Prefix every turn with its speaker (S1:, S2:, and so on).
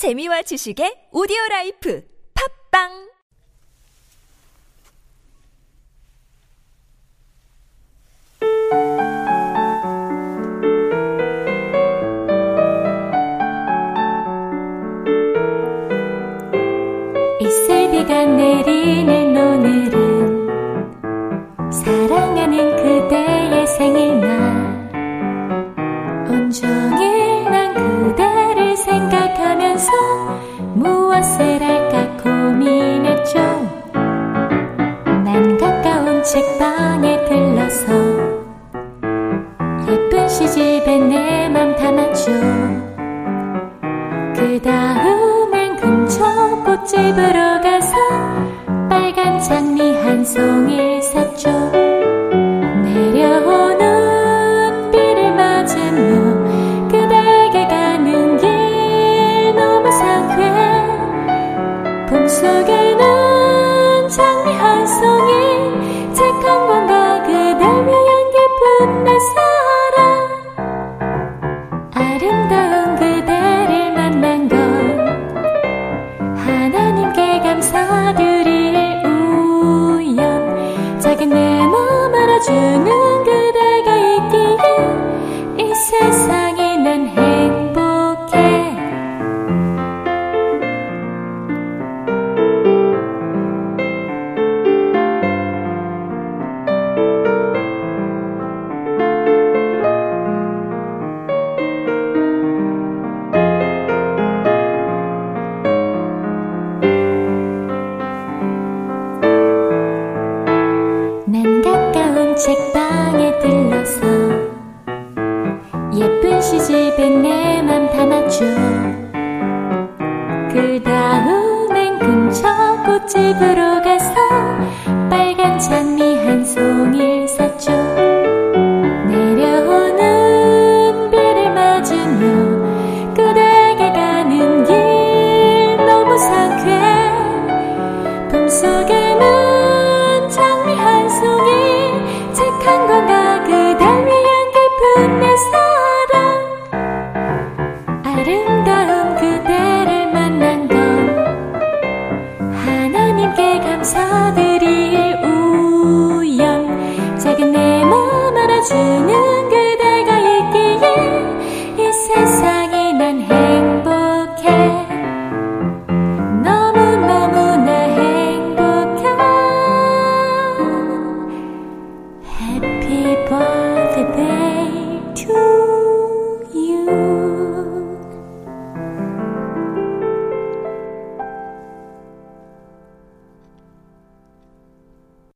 S1: 재미와 지식의 오디오 라이프 팝빵!
S2: 이슬비가 내리는 책방에 들러서 예쁜 시집에 내 맘 담았죠 그 다음엔 근처 꽃집으로 가서 책방에 들러서 예쁜 시집에 내 맘 담았죠 그 다음엔 근처 꽃집으로 가서 사대